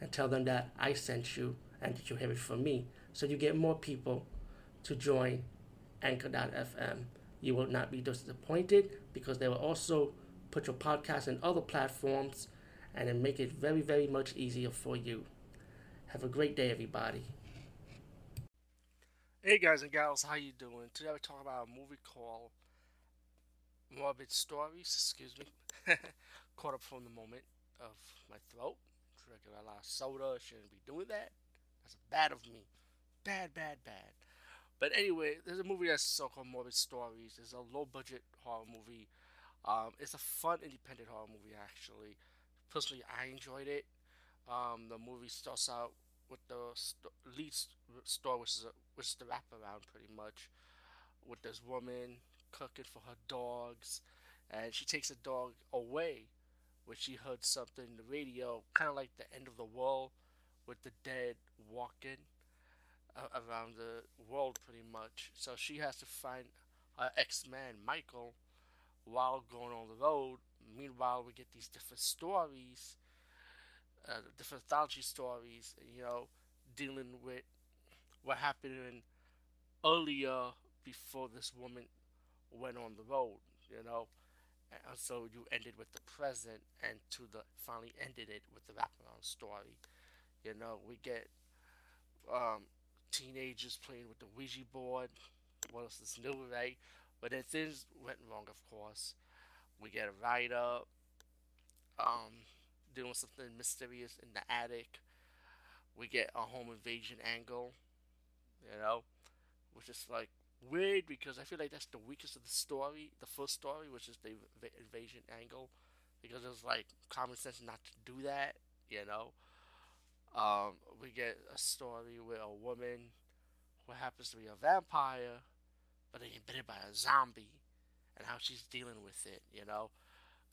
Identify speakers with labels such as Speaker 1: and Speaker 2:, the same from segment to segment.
Speaker 1: and tell them that I sent you and that you have it from me. So you get more people to join Anchor.fm. You will not be disappointed because they will also put your podcast in other platforms and then make it very, very much easier for you. Have a great day, everybody. Hey guys and gals, how you doing? Today we're talking about a movie called Morbid Stories. Excuse me. Caught up from the moment of my throat. Drinking a lot of soda. Shouldn't be doing that. That's bad of me. Bad, bad, bad. But anyway, there's a movie that's so called Morbid Stories. It's a low budget horror movie. Um, it's a fun independent horror movie actually. Personally, I enjoyed it. Um, the movie starts out with the st- lead story, which is a, which is the wraparound pretty much, with this woman cooking for her dogs, and she takes the dog away, when she heard something in the radio, kind of like the end of the world, with the dead walking uh, around the world pretty much. So she has to find her ex-man Michael while going on the road. Meanwhile, we get these different stories uh, different anthology stories, you know, dealing with what happened earlier before this woman went on the road, you know. And so you ended with the present and to the finally ended it with the background story. You know, we get um, teenagers playing with the Ouija board. What else is new, right? But then things went wrong, of course. We get a writer. Um, doing something mysterious in the attic. We get a home invasion angle, you know, which is like weird because I feel like that's the weakest of the story, the first story, which is the invasion angle, because it was like common sense not to do that, you know. Um, we get a story where a woman who happens to be a vampire, but get bitten by a zombie, and how she's dealing with it, you know.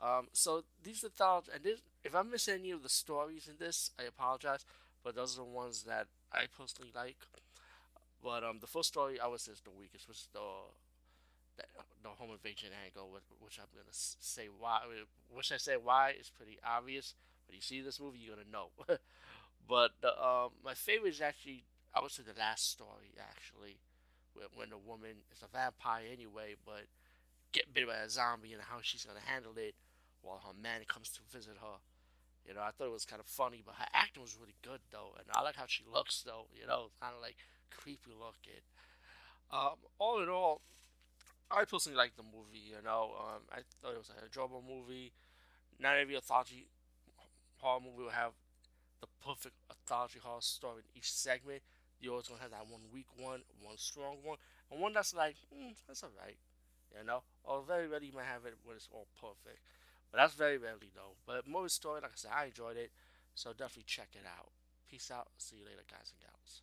Speaker 1: Um, so these are thoughts, and this, if I'm missing any of the stories in this, I apologize. But those are the ones that I personally like. But um, the first story I would say is the weakest, which is the the, home invasion angle, which I'm gonna say why. Which I say why is pretty obvious. When you see this movie, you're gonna know. but the, um, my favorite is actually I would say the last story actually, when, when the woman is a vampire anyway, but get bit by a zombie and how she's gonna handle it while her man comes to visit her. You know, I thought it was kind of funny, but her acting was really good though, and I like how she looks though. You know, kind of like creepy looking. Um, all in all, I personally like the movie. You know, um, I thought it was a enjoyable movie. Not every anthology horror movie will have the perfect anthology horror story in each segment. You're always gonna have that one weak one, one strong one, and one that's like, mm, that's alright. You know, or very you might have it when it's all perfect. But that's very rarely though. But Morbid Story, like I said, I enjoyed it. So definitely check it out. Peace out. See you later, guys and gals.